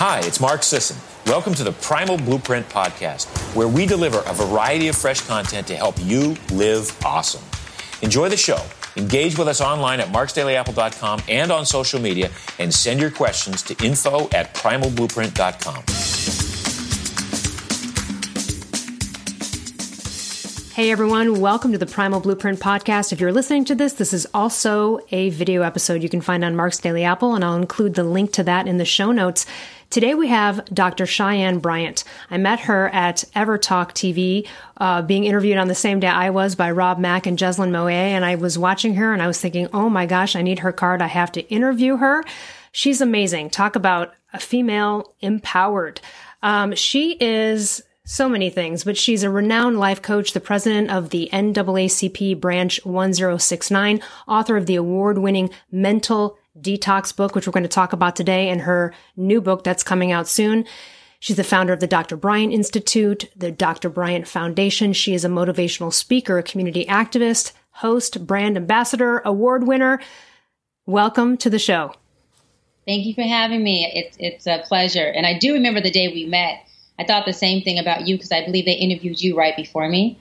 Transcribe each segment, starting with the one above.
Hi, it's Mark Sisson. Welcome to the Primal Blueprint Podcast, where we deliver a variety of fresh content to help you live awesome. Enjoy the show. Engage with us online at marksdailyapple.com and on social media, and send your questions to info at primalblueprint.com. Hey everyone, welcome to the Primal Blueprint podcast. If you're listening to this, this is also a video episode you can find on Mark's Daily Apple, and I'll include the link to that in the show notes. Today we have Dr. Cheyenne Bryant. I met her at EverTalk TV, uh, being interviewed on the same day I was by Rob Mack and Jeslyn Moe, and I was watching her and I was thinking, oh my gosh, I need her card. I have to interview her. She's amazing. Talk about a female empowered. Um, she is so many things, but she's a renowned life coach, the president of the NAACP branch 1069, author of the award winning mental detox book, which we're going to talk about today, and her new book that's coming out soon. She's the founder of the Dr. Bryant Institute, the Dr. Bryant Foundation. She is a motivational speaker, a community activist, host, brand ambassador, award winner. Welcome to the show. Thank you for having me. It's it's a pleasure. And I do remember the day we met. I thought the same thing about you because I believe they interviewed you right before me.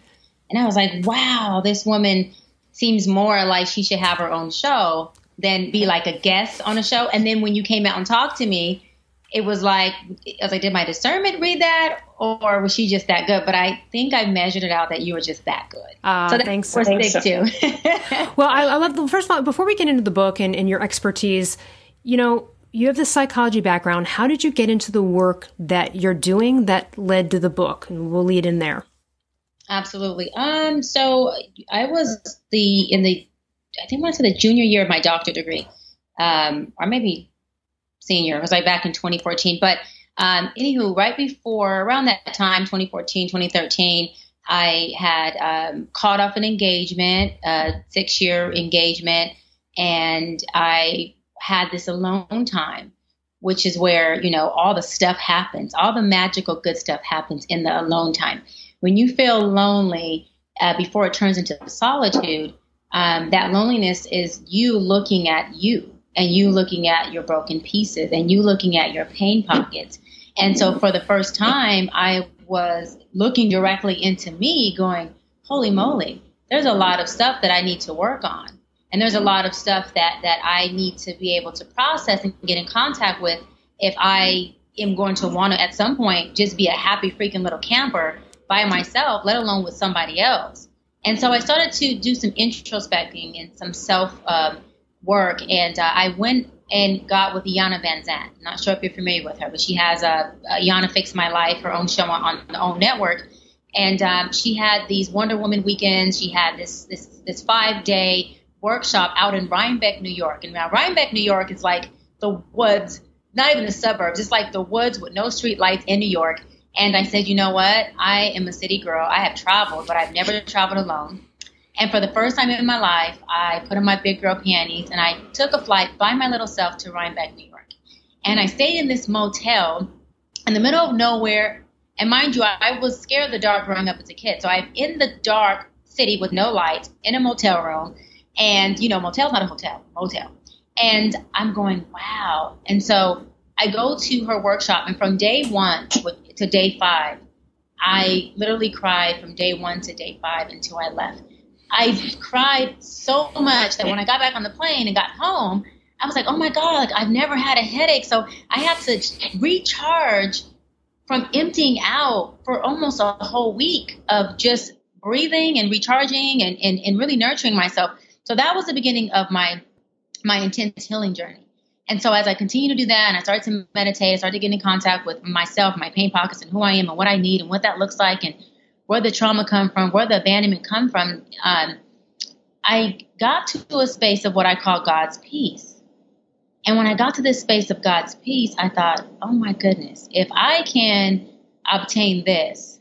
And I was like, wow, this woman seems more like she should have her own show than be like a guest on a show. And then when you came out and talked to me, it was like I was like, did my discernment read that, or was she just that good? But I think I measured it out that you were just that good. Uh, so that's thanks. We're thanks. stick to. well, I, I, love the first of all. Before we get into the book and, and your expertise, you know, you have this psychology background. How did you get into the work that you're doing that led to the book? And we'll lead in there. Absolutely. Um. So I was the in the I think when I said the junior year of my doctorate degree, um, or maybe senior. It was like back in 2014. But um, anywho, right before around that time, 2014, 2013, I had um, caught off an engagement, a six year engagement, and I had this alone time, which is where, you know, all the stuff happens. All the magical good stuff happens in the alone time. When you feel lonely uh, before it turns into solitude, um, that loneliness is you looking at you and you looking at your broken pieces and you looking at your pain pockets. And so for the first time, I was looking directly into me, going, holy moly, there's a lot of stuff that I need to work on. And there's a lot of stuff that, that I need to be able to process and get in contact with if I am going to want to, at some point, just be a happy freaking little camper by myself, let alone with somebody else. And so I started to do some introspecting and some self um, work. And uh, I went and got with Iyanla Vanzant. Not sure if you're familiar with her, but she has a, a Iyanla Fix My Life, her own show on, on the OWN network. And um, she had these Wonder Woman weekends. She had this this this five day workshop out in Rhinebeck, New York. And now Rhinebeck, New York is like the woods, not even the suburbs. It's like the woods with no street lights in New York. And I said, you know what? I am a city girl. I have traveled, but I've never traveled alone. And for the first time in my life, I put on my big girl panties and I took a flight by my little self to Rhinebeck, New York. And I stayed in this motel in the middle of nowhere. And mind you, I was scared of the dark growing up as a kid. So I'm in the dark city with no light in a motel room. And, you know, motel's not a hotel, motel. And I'm going, wow. And so I go to her workshop, and from day one to day five, I literally cried from day one to day five until I left. I cried so much that when I got back on the plane and got home, I was like, oh my God, like I've never had a headache. So I had to recharge from emptying out for almost a whole week of just breathing and recharging and, and, and really nurturing myself. So that was the beginning of my my intense healing journey. And so as I continue to do that and I started to meditate, I started to get in contact with myself, my pain pockets and who I am and what I need and what that looks like and where the trauma come from, where the abandonment come from. Um, I got to a space of what I call God's peace. And when I got to this space of God's peace, I thought, oh my goodness, if I can obtain this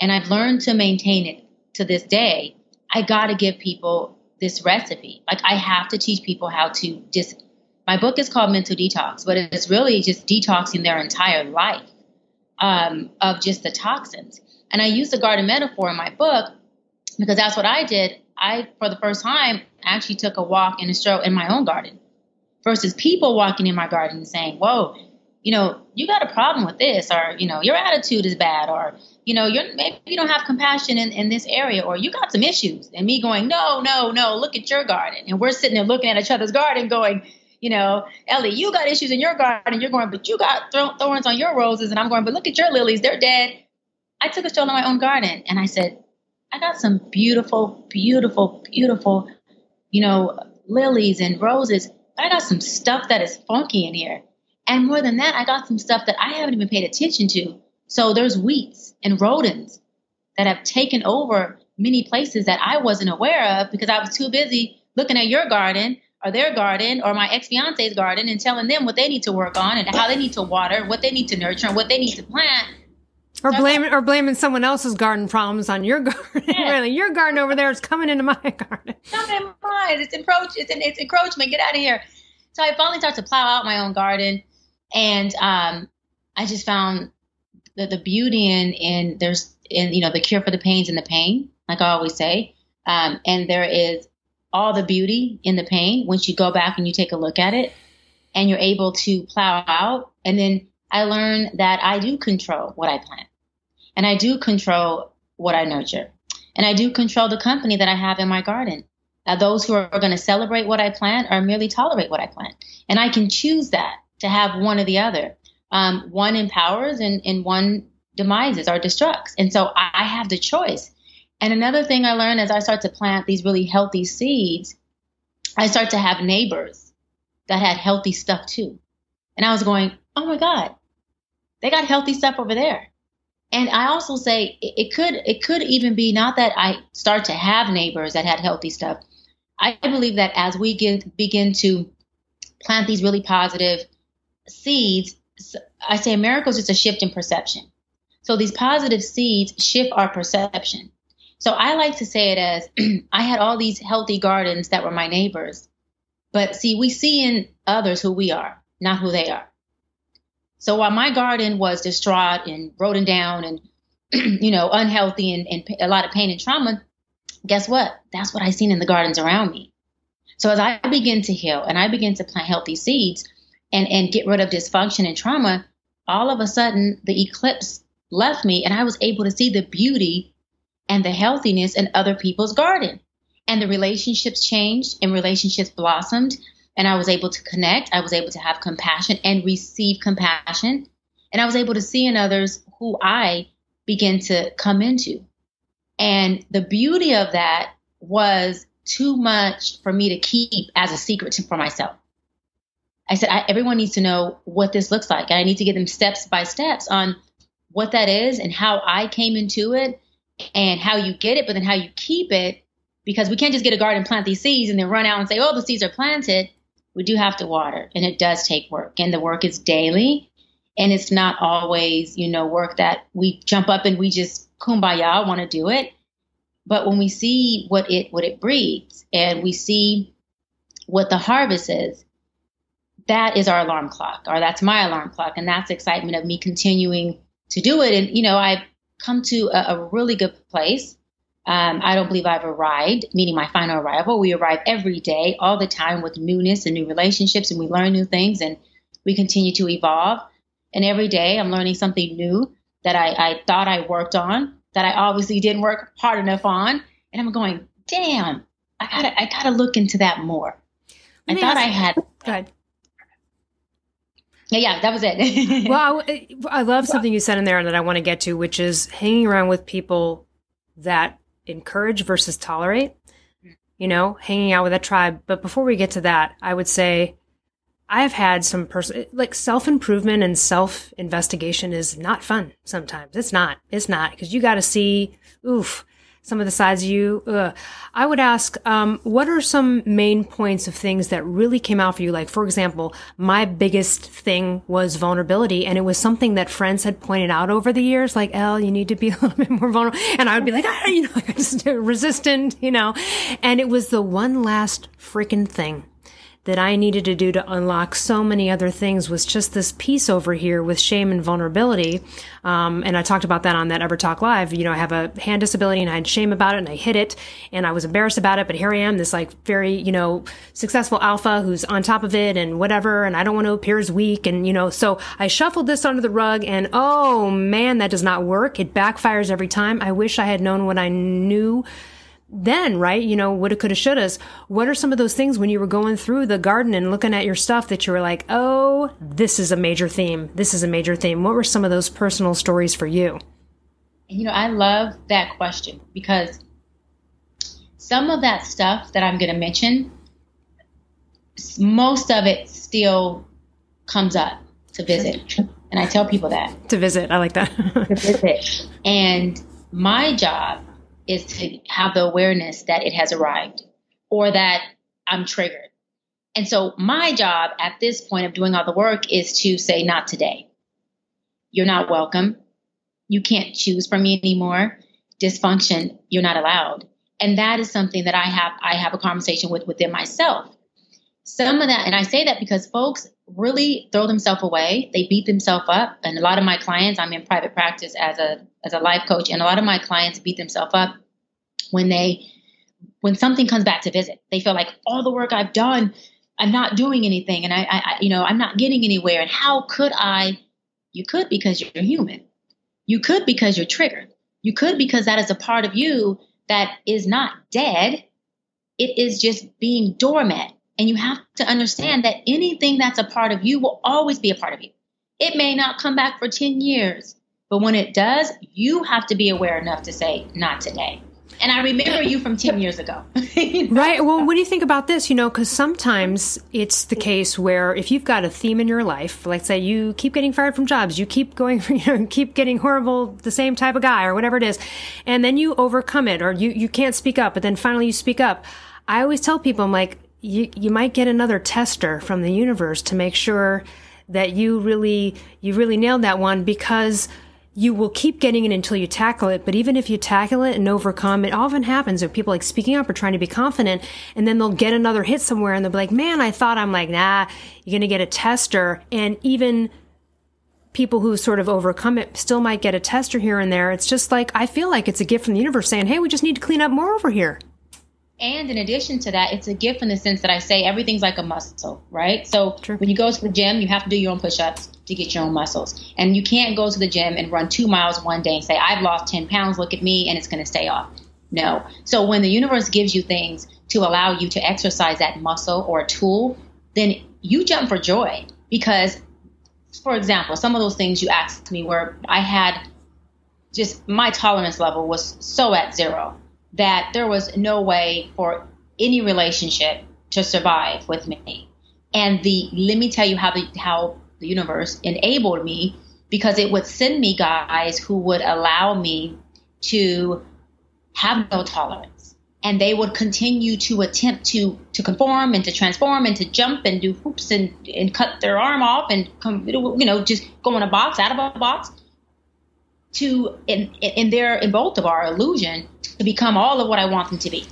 and I've learned to maintain it to this day, I got to give people this recipe. Like I have to teach people how to just my book is called Mental Detox, but it's really just detoxing their entire life um, of just the toxins. And I use the garden metaphor in my book because that's what I did. I, for the first time, actually took a walk in a stroll in my own garden versus people walking in my garden and saying, Whoa, you know, you got a problem with this, or, you know, your attitude is bad, or, you know, you're maybe you don't have compassion in, in this area, or you got some issues. And me going, no, no, no, look at your garden. And we're sitting there looking at each other's garden going, you know, Ellie, you got issues in your garden. You're going, but you got thorns on your roses. And I'm going, but look at your lilies. They're dead. I took a stroll in my own garden and I said, I got some beautiful, beautiful, beautiful, you know, lilies and roses, but I got some stuff that is funky in here. And more than that, I got some stuff that I haven't even paid attention to. So there's weeds and rodents that have taken over many places that I wasn't aware of because I was too busy looking at your garden or their garden or my ex fiance's garden and telling them what they need to work on and how they need to water, what they need to nurture, and what they need to plant. Or blaming or blaming someone else's garden problems on your garden. Yeah. really, your garden over there is coming into my garden. Coming in mine. It's encroach. It's, an, it's encroachment. Get out of here. So I finally started to plow out my own garden, and um, I just found the, the beauty in in there's in you know the cure for the pains and the pain, like I always say. Um, and there is all the beauty in the pain once you go back and you take a look at it, and you're able to plow out. And then I learned that I do control what I plant. And I do control what I nurture. And I do control the company that I have in my garden. Those who are going to celebrate what I plant or merely tolerate what I plant. And I can choose that to have one or the other. Um, one empowers and, and one demises or destructs. And so I have the choice. And another thing I learned as I start to plant these really healthy seeds, I start to have neighbors that had healthy stuff too. And I was going, oh my God, they got healthy stuff over there. And I also say it could it could even be not that I start to have neighbors that had healthy stuff. I believe that as we get, begin to plant these really positive seeds, I say America is just a shift in perception. So these positive seeds shift our perception. So I like to say it as I had all these healthy gardens that were my neighbors. But see, we see in others who we are, not who they are. So while my garden was distraught and broken down and, you know, unhealthy and, and a lot of pain and trauma, guess what? That's what I seen in the gardens around me. So as I begin to heal and I begin to plant healthy seeds and, and get rid of dysfunction and trauma, all of a sudden the eclipse left me and I was able to see the beauty and the healthiness in other people's garden. And the relationships changed and relationships blossomed and I was able to connect. I was able to have compassion and receive compassion. And I was able to see in others who I began to come into. And the beauty of that was too much for me to keep as a secret for myself. I said, I, everyone needs to know what this looks like. And I need to give them steps by steps on what that is and how I came into it and how you get it, but then how you keep it. Because we can't just get a garden, plant these seeds, and then run out and say, oh, the seeds are planted we do have to water and it does take work and the work is daily and it's not always you know work that we jump up and we just kumbaya want to do it but when we see what it what it breeds and we see what the harvest is that is our alarm clock or that's my alarm clock and that's excitement of me continuing to do it and you know i've come to a, a really good place um, I don't believe I've arrived, meaning my final arrival. We arrive every day, all the time with newness and new relationships, and we learn new things and we continue to evolve. And every day I'm learning something new that I, I thought I worked on, that I obviously didn't work hard enough on. And I'm going, damn, I gotta, I gotta look into that more. I thought I had. Good. Yeah, yeah, that was it. well, I, I love something you said in there that I want to get to, which is hanging around with people that encourage versus tolerate, you know, hanging out with a tribe. But before we get to that, I would say I have had some person like self improvement and self investigation is not fun sometimes. It's not. It's not because you got to see, oof, some of the sides you. Ugh. I would ask, um, what are some main points of things that really came out for you? Like, for example, my biggest thing was vulnerability, and it was something that friends had pointed out over the years, like, "Elle, you need to be a little bit more vulnerable," and I would be like, ah, you know, resistant, you know, and it was the one last freaking thing that I needed to do to unlock so many other things was just this piece over here with shame and vulnerability. Um, and I talked about that on that Ever Talk Live. You know, I have a hand disability and I had shame about it and I hid it and I was embarrassed about it. But here I am, this like very, you know, successful alpha who's on top of it and whatever. And I don't want to appear as weak. And, you know, so I shuffled this under the rug and oh man, that does not work. It backfires every time. I wish I had known what I knew then, right? You know, woulda, coulda, shouldas. What are some of those things when you were going through the garden and looking at your stuff that you were like, oh, this is a major theme. This is a major theme. What were some of those personal stories for you? You know, I love that question because some of that stuff that I'm going to mention, most of it still comes up to visit. And I tell people that. To visit. I like that. to visit. And my job is to have the awareness that it has arrived or that I'm triggered. And so my job at this point of doing all the work is to say, not today. You're not welcome. You can't choose from me anymore. Dysfunction, you're not allowed. And that is something that I have I have a conversation with within myself. Some of that, and I say that because folks really throw themselves away. They beat themselves up. And a lot of my clients, I'm in private practice as a as a life coach, and a lot of my clients beat themselves up when they when something comes back to visit. They feel like all the work I've done, I'm not doing anything, and I, I you know I'm not getting anywhere. And how could I? You could because you're human. You could because you're triggered. You could because that is a part of you that is not dead. It is just being dormant. And you have to understand that anything that's a part of you will always be a part of you. It may not come back for 10 years, but when it does, you have to be aware enough to say, not today. And I remember you from 10 years ago. you know? Right. Well, what do you think about this? You know, because sometimes it's the case where if you've got a theme in your life, like say you keep getting fired from jobs, you keep going, you know, keep getting horrible, the same type of guy or whatever it is, and then you overcome it or you, you can't speak up, but then finally you speak up. I always tell people, I'm like, you, you might get another tester from the universe to make sure that you really, you really nailed that one because you will keep getting it until you tackle it. But even if you tackle it and overcome, it often happens of people like speaking up or trying to be confident, and then they'll get another hit somewhere and they'll be like, man, I thought I'm like, nah, you're going to get a tester. And even people who sort of overcome it still might get a tester here and there. It's just like, I feel like it's a gift from the universe saying, hey, we just need to clean up more over here. And in addition to that, it's a gift in the sense that I say everything's like a muscle, right? So True. when you go to the gym, you have to do your own push ups to get your own muscles. And you can't go to the gym and run two miles one day and say, I've lost 10 pounds, look at me, and it's going to stay off. No. So when the universe gives you things to allow you to exercise that muscle or tool, then you jump for joy because, for example, some of those things you asked me where I had just my tolerance level was so at zero that there was no way for any relationship to survive with me. And the let me tell you how the how the universe enabled me because it would send me guys who would allow me to have no tolerance. And they would continue to attempt to to conform and to transform and to jump and do hoops and, and cut their arm off and come, you know just go in a box out of a box to in in their in both of our illusion to become all of what I want them to be,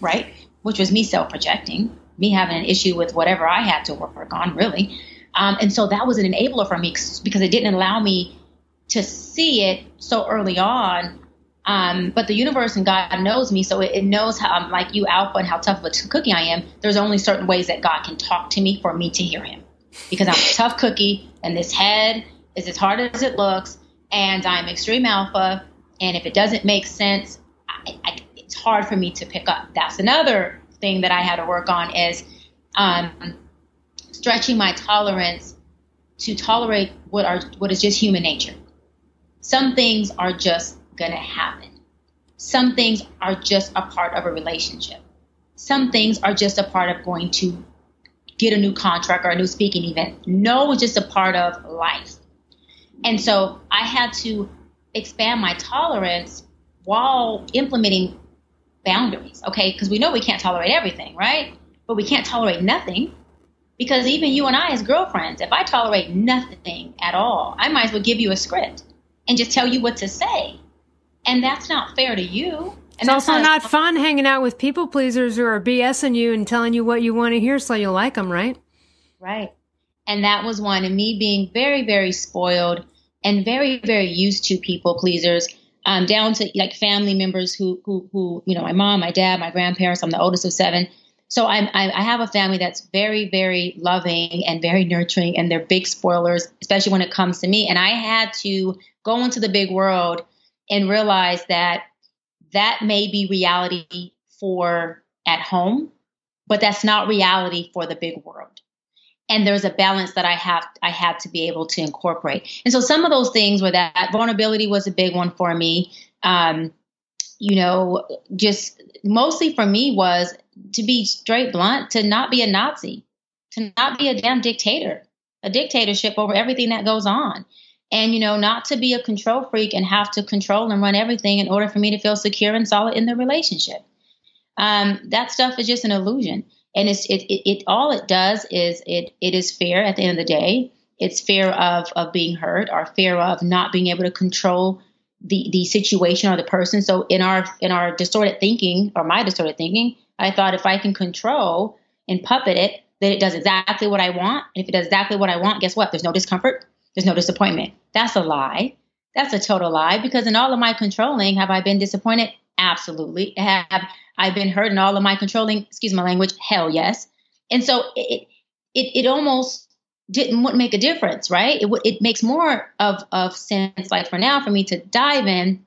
right? Which was me self projecting, me having an issue with whatever I had to work on, really. Um, and so that was an enabler for me because it didn't allow me to see it so early on. Um, but the universe and God knows me, so it, it knows how I'm like you, Alpha, and how tough of a cookie I am. There's only certain ways that God can talk to me for me to hear Him, because I'm a tough cookie, and this head is as hard as it looks, and I'm extreme alpha. And if it doesn't make sense, I, I, it's hard for me to pick up. That's another thing that I had to work on is um, stretching my tolerance to tolerate what are what is just human nature. Some things are just gonna happen. Some things are just a part of a relationship. Some things are just a part of going to get a new contract or a new speaking event. No, it's just a part of life. And so I had to expand my tolerance while implementing boundaries, okay? Because we know we can't tolerate everything, right? But we can't tolerate nothing. Because even you and I, as girlfriends, if I tolerate nothing at all, I might as well give you a script and just tell you what to say. And that's not fair to you. it's also not fun hanging out with people pleasers who are BSing you and telling you what you want to hear so you like them, right? Right. And that was one. And me being very, very spoiled and very, very used to people pleasers, um, down to like family members who, who, who, you know, my mom, my dad, my grandparents. I'm the oldest of seven. So I'm, I, I have a family that's very, very loving and very nurturing, and they're big spoilers, especially when it comes to me. And I had to go into the big world and realize that that may be reality for at home, but that's not reality for the big world and there's a balance that I have I had to be able to incorporate. And so some of those things were that vulnerability was a big one for me. Um, you know, just mostly for me was to be straight blunt, to not be a Nazi, to not be a damn dictator, a dictatorship over everything that goes on. And, you know, not to be a control freak and have to control and run everything in order for me to feel secure and solid in the relationship. Um, that stuff is just an illusion and it's it, it, it all it does is it it is fear at the end of the day. It's fear of of being hurt or fear of not being able to control the the situation or the person. So in our in our distorted thinking or my distorted thinking i thought if i can control and puppet it that it does exactly what i want. And if it does exactly what i want guess what? There's no discomfort. There's no disappointment. That's a lie. That's a total lie because in all of my controlling have i been disappointed? Absolutely. Have I've been hurt in all of my controlling, excuse my language, hell yes. And so it it, it almost didn't wouldn't make a difference, right? It it makes more of of sense, like for now, for me to dive in,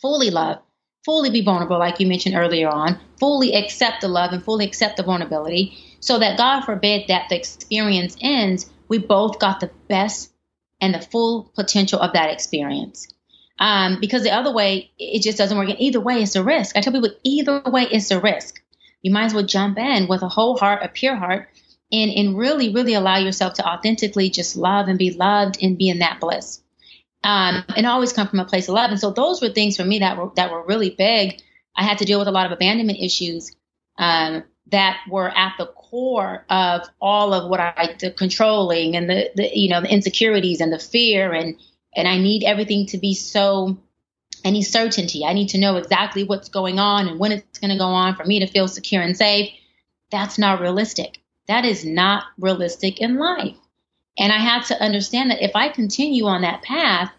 fully love, fully be vulnerable, like you mentioned earlier on, fully accept the love and fully accept the vulnerability, so that God forbid that the experience ends, we both got the best and the full potential of that experience. Um, because the other way, it just doesn't work. And either way, it's a risk. I tell people, either way, it's a risk. You might as well jump in with a whole heart, a pure heart, and, and really, really allow yourself to authentically just love and be loved and be in that bliss. Um, and always come from a place of love. And so those were things for me that were that were really big. I had to deal with a lot of abandonment issues um, that were at the core of all of what I the controlling and the, the you know the insecurities and the fear and and I need everything to be so need certainty. I need to know exactly what's going on and when it's going to go on for me to feel secure and safe. That's not realistic. That is not realistic in life. And I had to understand that if I continue on that path,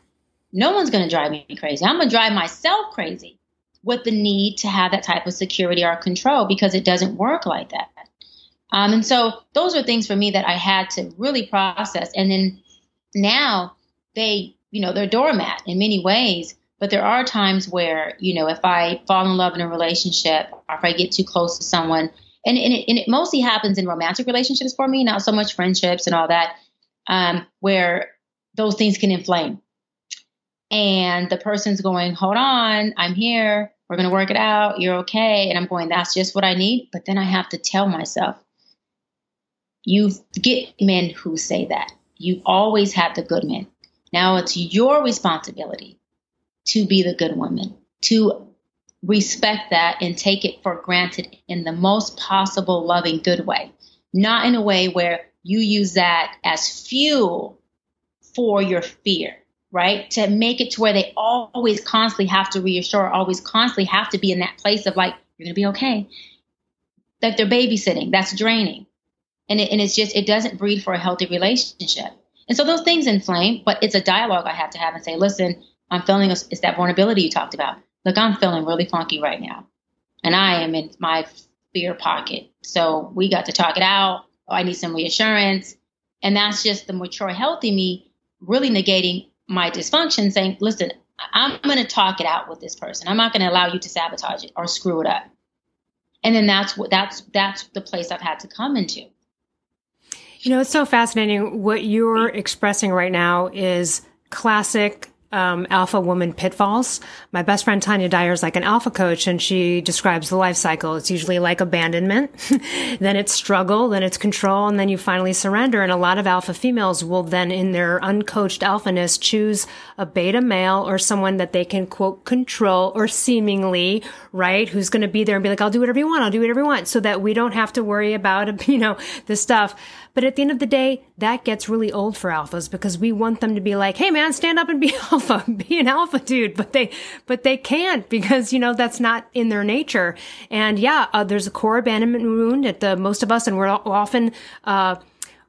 no one's going to drive me crazy. I'm going to drive myself crazy with the need to have that type of security or control because it doesn't work like that. Um, and so those are things for me that I had to really process. And then now they you know, they're doormat in many ways. But there are times where, you know, if I fall in love in a relationship or if I get too close to someone, and, and, it, and it mostly happens in romantic relationships for me, not so much friendships and all that, um, where those things can inflame. And the person's going, hold on, I'm here. We're going to work it out. You're okay. And I'm going, that's just what I need. But then I have to tell myself, you get men who say that. You've always had the good men. Now it's your responsibility to be the good woman, to respect that and take it for granted in the most possible loving, good way, not in a way where you use that as fuel for your fear, right? To make it to where they always constantly have to reassure, always constantly have to be in that place of like, you're going to be okay. Like they're babysitting, that's draining. And, it, and it's just, it doesn't breed for a healthy relationship. And so those things inflame, but it's a dialogue I have to have and say, listen, I'm feeling it's that vulnerability you talked about. Look, I'm feeling really funky right now. And I am in my fear pocket. So we got to talk it out. Oh, I need some reassurance. And that's just the mature, healthy me really negating my dysfunction, saying, listen, I'm going to talk it out with this person. I'm not going to allow you to sabotage it or screw it up. And then that's what that's that's the place I've had to come into. You know, it's so fascinating. What you're expressing right now is classic um, alpha woman pitfalls. My best friend Tanya Dyer is like an alpha coach, and she describes the life cycle. It's usually like abandonment, then it's struggle, then it's control, and then you finally surrender. And a lot of alpha females will then, in their uncoached alphaness, choose a beta male or someone that they can quote control or seemingly right, who's going to be there and be like, "I'll do whatever you want, I'll do whatever you want," so that we don't have to worry about you know the stuff. But at the end of the day, that gets really old for alphas because we want them to be like, "Hey man, stand up and be alpha, be an alpha dude." But they but they can't because, you know, that's not in their nature. And yeah, uh, there's a core abandonment wound at the most of us and we're often uh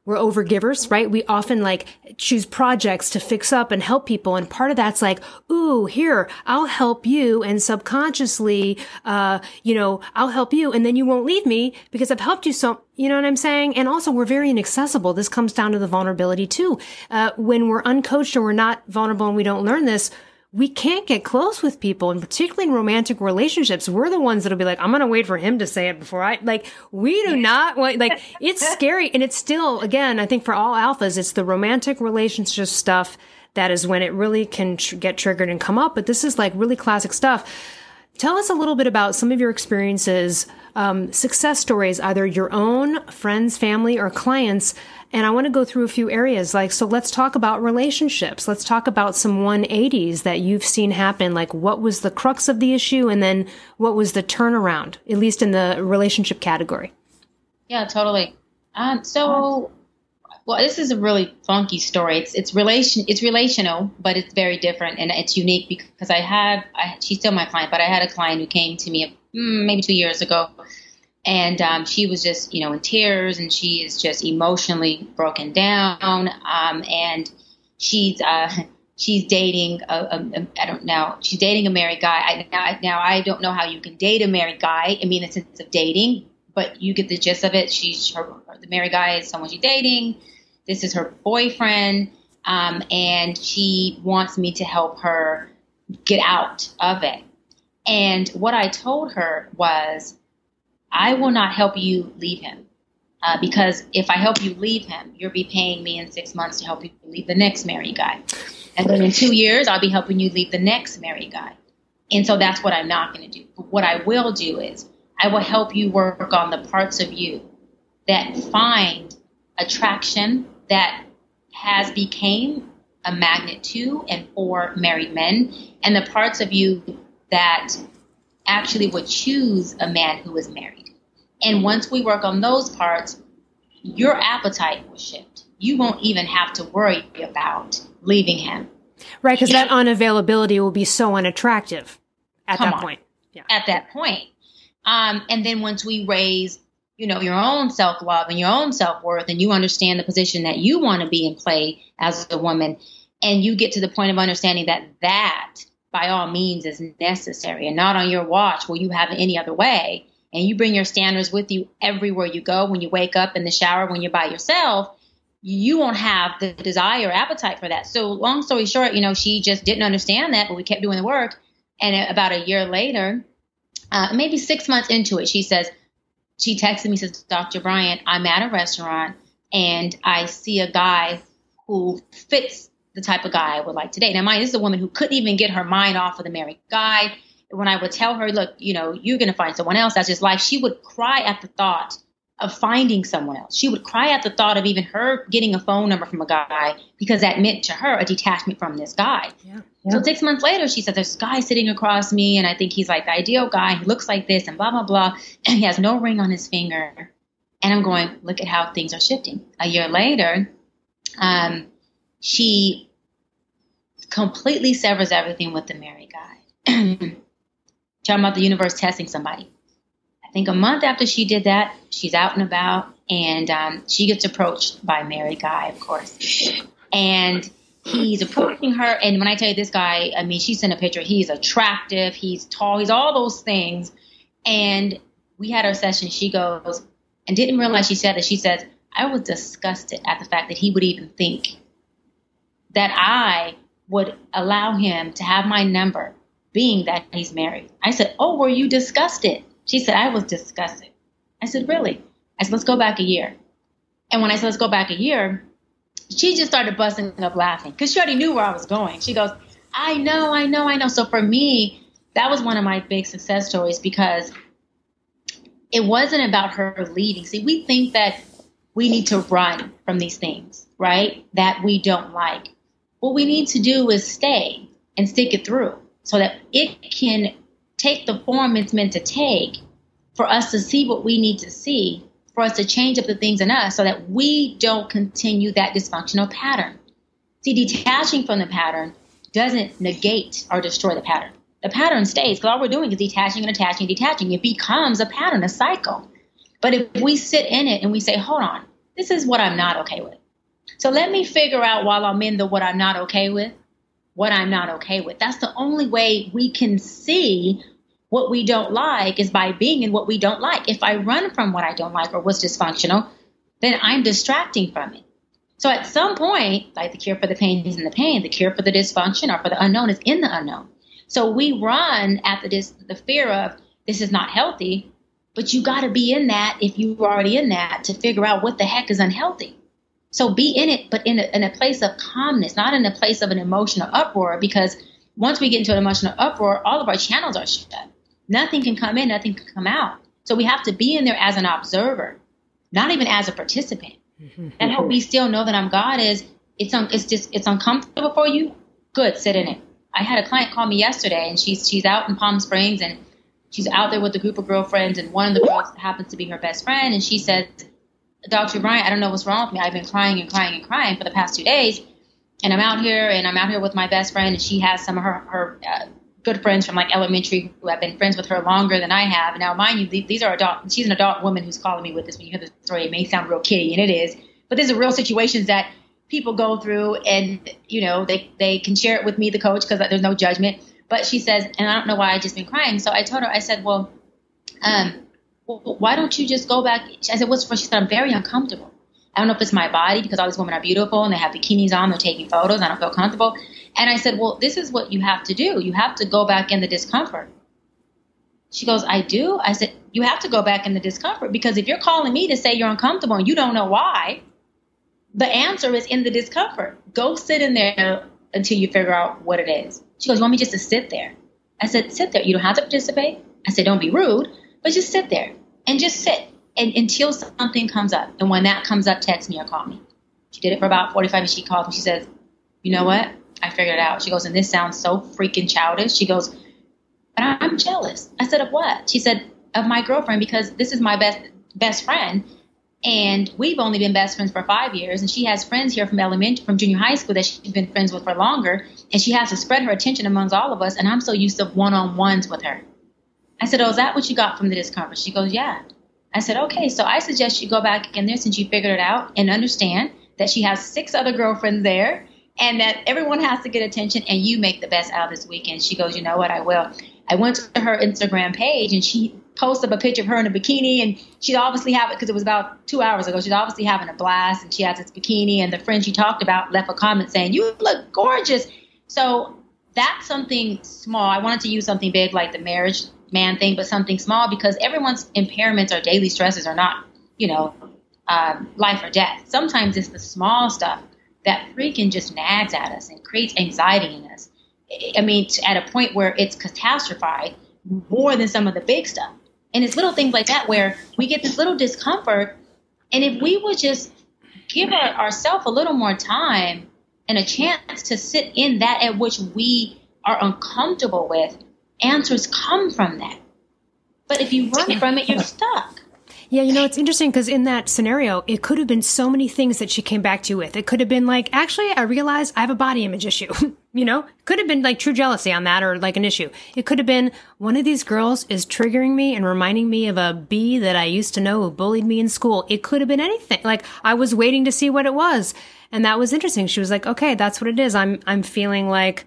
we're overgivers, right? We often like choose projects to fix up and help people. And part of that's like, ooh, here, I'll help you. And subconsciously, uh, you know, I'll help you. And then you won't leave me because I've helped you so, you know what I'm saying? And also we're very inaccessible. This comes down to the vulnerability too. Uh, when we're uncoached and we're not vulnerable and we don't learn this, we can't get close with people and particularly in romantic relationships we're the ones that'll be like i'm gonna wait for him to say it before i like we do not want like it's scary and it's still again i think for all alphas it's the romantic relationship stuff that is when it really can tr- get triggered and come up but this is like really classic stuff tell us a little bit about some of your experiences um, success stories either your own friends family or clients and I want to go through a few areas. Like, so let's talk about relationships. Let's talk about some 180s that you've seen happen. Like, what was the crux of the issue? And then what was the turnaround, at least in the relationship category? Yeah, totally. Um, so, well, this is a really funky story. It's, it's relation, it's relational, but it's very different and it's unique because I have, I, she's still my client, but I had a client who came to me mm, maybe two years ago. And um, she was just you know in tears and she is just emotionally broken down. Um, and she's uh, she's dating a, a, a I don't know she's dating a married guy. I, now, now I don't know how you can date a married guy I mean in the sense of dating but you get the gist of it. She's her the married guy is someone she's dating this is her boyfriend um, and she wants me to help her get out of it and what I told her was I will not help you leave him. Uh, because if I help you leave him, you'll be paying me in six months to help you leave the next married guy. And then in two years, I'll be helping you leave the next married guy. And so that's what I'm not going to do. But what I will do is I will help you work on the parts of you that find attraction that has became a magnet to and for married men and the parts of you that actually would choose a man who is married. And once we work on those parts, your appetite will shift. You won't even have to worry about leaving him. Right, because that unavailability will be so unattractive at Come that on. point. Yeah. At that point. Um, and then once we raise, you know, your own self love and your own self worth, and you understand the position that you want to be in play as a woman, and you get to the point of understanding that that by all means is necessary and not on your watch will you have it any other way and you bring your standards with you everywhere you go. When you wake up in the shower when you're by yourself you won't have the desire or appetite for that. So long story short you know she just didn't understand that but we kept doing the work and about a year later uh, maybe six months into it she says she texted me and says dr bryant i'm at a restaurant and i see a guy who fits the type of guy I would like to date. Now, mind, this is a woman who couldn't even get her mind off of the married guy. When I would tell her, look, you know, you're going to find someone else, that's just life, she would cry at the thought of finding someone else. She would cry at the thought of even her getting a phone number from a guy because that meant to her a detachment from this guy. Yeah. Yeah. So six months later, she said, There's a guy sitting across me, and I think he's like the ideal guy. He looks like this, and blah, blah, blah. And he has no ring on his finger. And I'm going, Look at how things are shifting. A year later, um, she completely severs everything with the married guy. Talking about the universe testing somebody. I think a month after she did that, she's out and about, and um, she gets approached by a married guy, of course. And he's approaching her. And when I tell you this guy, I mean, she sent a picture. He's attractive, he's tall, he's all those things. And we had our session. She goes, and didn't realize she said that. She says, I was disgusted at the fact that he would even think that I would allow him to have my number, being that he's married. I said, Oh, were you disgusted? She said, I was disgusted. I said, Really? I said, Let's go back a year. And when I said, Let's go back a year, she just started busting up laughing because she already knew where I was going. She goes, I know, I know, I know. So for me, that was one of my big success stories because it wasn't about her leaving. See, we think that we need to run from these things, right? That we don't like. What we need to do is stay and stick it through so that it can take the form it's meant to take for us to see what we need to see for us to change up the things in us so that we don't continue that dysfunctional pattern. See, detaching from the pattern doesn't negate or destroy the pattern. The pattern stays because all we're doing is detaching and attaching and detaching. It becomes a pattern, a cycle. But if we sit in it and we say, hold on, this is what I'm not okay with. So let me figure out while I'm in the what I'm not okay with, what I'm not okay with. That's the only way we can see what we don't like is by being in what we don't like. If I run from what I don't like or what's dysfunctional, then I'm distracting from it. So at some point, like the cure for the pain is in the pain, the cure for the dysfunction or for the unknown is in the unknown. So we run at the dis- the fear of this is not healthy, but you got to be in that if you're already in that to figure out what the heck is unhealthy. So be in it, but in a, in a place of calmness, not in a place of an emotional uproar. Because once we get into an emotional uproar, all of our channels are shut. Nothing can come in, nothing can come out. So we have to be in there as an observer, not even as a participant. and help me still know that I'm God is it's un, it's just it's uncomfortable for you. Good, sit in it. I had a client call me yesterday, and she's she's out in Palm Springs, and she's out there with a group of girlfriends, and one of the girls happens to be her best friend, and she said, "Dr. Bryant, I don't know what's wrong with me. I've been crying and crying and crying for the past two days, and I'm out here, and I'm out here with my best friend, and she has some of her her uh, good friends from like elementary who have been friends with her longer than I have. Now, mind you, these are adult. She's an adult woman who's calling me with this. When you hear the story, it may sound real kitty, and it is. But these are real situations that people go through, and you know they they can share it with me, the coach, because there's no judgment. But she says, and I don't know why I just been crying. So I told her, I said, well, um, why don't you just go back? I said, what's for? She said, I'm very uncomfortable. I don't know if it's my body because all these women are beautiful and they have bikinis on, they're taking photos. I don't feel comfortable. And I said, Well, this is what you have to do. You have to go back in the discomfort. She goes, I do. I said, You have to go back in the discomfort because if you're calling me to say you're uncomfortable and you don't know why, the answer is in the discomfort. Go sit in there until you figure out what it is. She goes, You want me just to sit there? I said, Sit there. You don't have to participate. I said, Don't be rude, but just sit there and just sit and, until something comes up. And when that comes up, text me or call me. She did it for about 45 minutes. She called and she says, You know what? I figured it out. She goes, And this sounds so freaking childish. She goes, But I'm jealous. I said, Of what? She said, Of my girlfriend because this is my best best friend. And we've only been best friends for five years, and she has friends here from elementary, from junior high school that she's been friends with for longer, and she has to spread her attention amongst all of us. And I'm so used to one-on-ones with her. I said, "Oh, is that what you got from the discomfort?" She goes, "Yeah." I said, okay, so I suggest you go back in there since you figured it out and understand that she has six other girlfriends there and that everyone has to get attention and you make the best out of this weekend. She goes, you know what, I will. I went to her Instagram page and she posted up a picture of her in a bikini and she'd obviously have it because it was about two hours ago. She's obviously having a blast and she has this bikini and the friend she talked about left a comment saying, you look gorgeous. So that's something small. I wanted to use something big like the marriage man thing, but something small because everyone's impairments or daily stresses are not, you know, um, life or death. Sometimes it's the small stuff that freaking just nags at us and creates anxiety in us. I mean, at a point where it's catastrophized more than some of the big stuff. And it's little things like that where we get this little discomfort. And if we would just give our, ourselves a little more time and a chance to sit in that at which we are uncomfortable with, answers come from that. But if you run from it, you're stuck. Yeah, you know, it's interesting because in that scenario, it could have been so many things that she came back to you with. It could have been like, actually, I realize I have a body image issue. you know, could have been like true jealousy on that or like an issue. It could have been one of these girls is triggering me and reminding me of a bee that I used to know who bullied me in school. It could have been anything. Like I was waiting to see what it was. And that was interesting. She was like, okay, that's what it is. I'm, I'm feeling like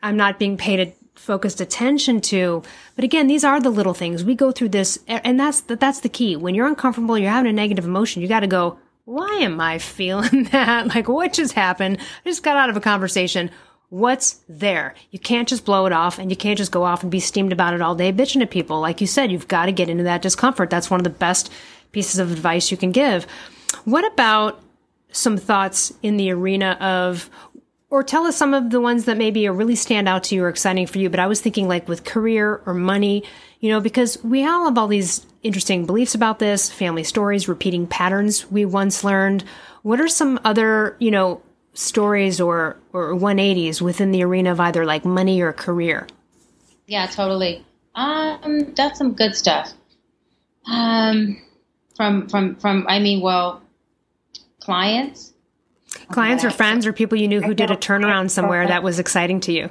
I'm not being paid focused attention to. But again, these are the little things. We go through this and that's that's the key. When you're uncomfortable, you're having a negative emotion, you got to go, why am I feeling that? Like what just happened? I just got out of a conversation. What's there? You can't just blow it off and you can't just go off and be steamed about it all day bitching at people. Like you said, you've got to get into that discomfort. That's one of the best pieces of advice you can give. What about some thoughts in the arena of or tell us some of the ones that maybe are really stand out to you or exciting for you. But I was thinking like with career or money, you know, because we all have all these interesting beliefs about this, family stories, repeating patterns we once learned. What are some other, you know, stories or, or 180s within the arena of either like money or career? Yeah, totally. Um, that's some good stuff. Um, from from from I mean, well, clients, clients or friends or people you knew who did a turnaround somewhere that was exciting to you.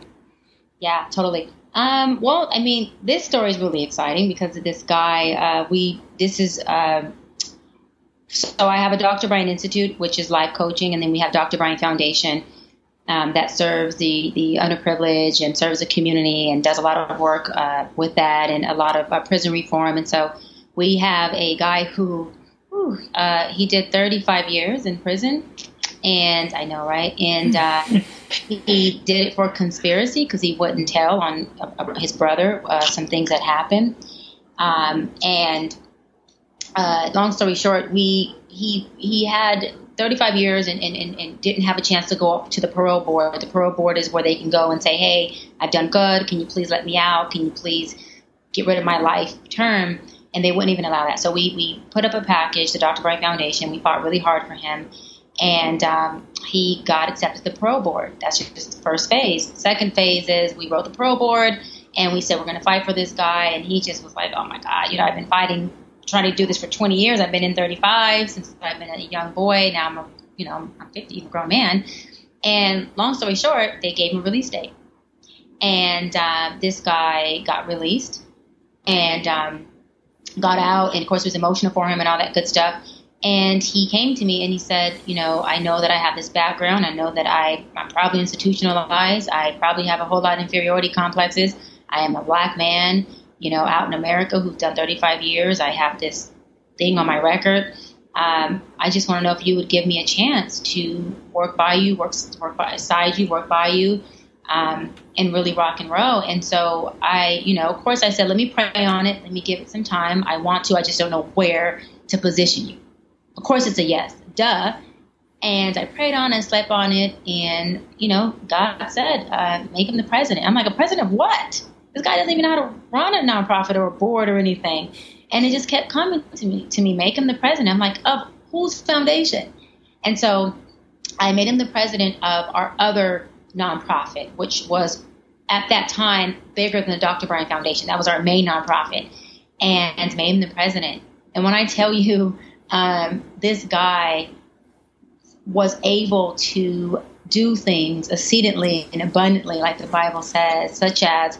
Yeah, totally. Um, well, I mean, this story is really exciting because of this guy. Uh, we this is. Uh, so I have a Dr. Bryant Institute, which is life coaching, and then we have Dr. Bryant Foundation um, that serves the the underprivileged and serves the community and does a lot of work uh, with that and a lot of uh, prison reform. And so we have a guy who whew, uh, he did 35 years in prison, and I know, right? And uh, he did it for conspiracy because he wouldn't tell on uh, his brother uh, some things that happened. Um, and uh, long story short, we he he had 35 years and, and, and, didn't have a chance to go up to the parole board. The parole board is where they can go and say, "Hey, I've done good. Can you please let me out? Can you please get rid of my life term?" And they wouldn't even allow that. So we we put up a package, the Dr. Bryant Foundation. We fought really hard for him and um, he got accepted to the parole board. That's just the first phase. Second phase is we wrote the parole board and we said we're going to fight for this guy, and he just was like, "Oh my God, you know, I've been fighting, trying to do this for 20 years. I've been in 35 since I've been a young boy. Now I'm a, you know, I'm 50, a grown man." And long story short, they gave him a release date, and uh, this guy got released and um, got out, and of course it was emotional for him and all that good stuff and he came to me and he said, you know, I know that I have this background. I know that I, I'm probably institutionalized. I probably have a whole lot of inferiority complexes. I am a black man, you know, out in America who's done 35 years. I have this thing on my record. Um, I just want to know if you would give me a chance to work by you, work, work beside you, work by you, um, and really rock and roll. And so I, you know, of course I said, let me pray on it. Let me give it some time. I want to. I just don't know where to position you. Of course, it's a yes, duh. And I prayed on and slept on it, and you know, God said, uh, "Make him the president." I'm like, "A president of what? This guy doesn't even know how to run a nonprofit or a board or anything." And it just kept coming to me, to me, make him the president. I'm like, "Of whose foundation?" And so I made him the president of our other nonprofit, which was at that time bigger than the Dr. Bryant Foundation. That was our main nonprofit, and made him the president. And when I tell you um, this guy was able to do things exceedingly and abundantly, like the Bible says, such as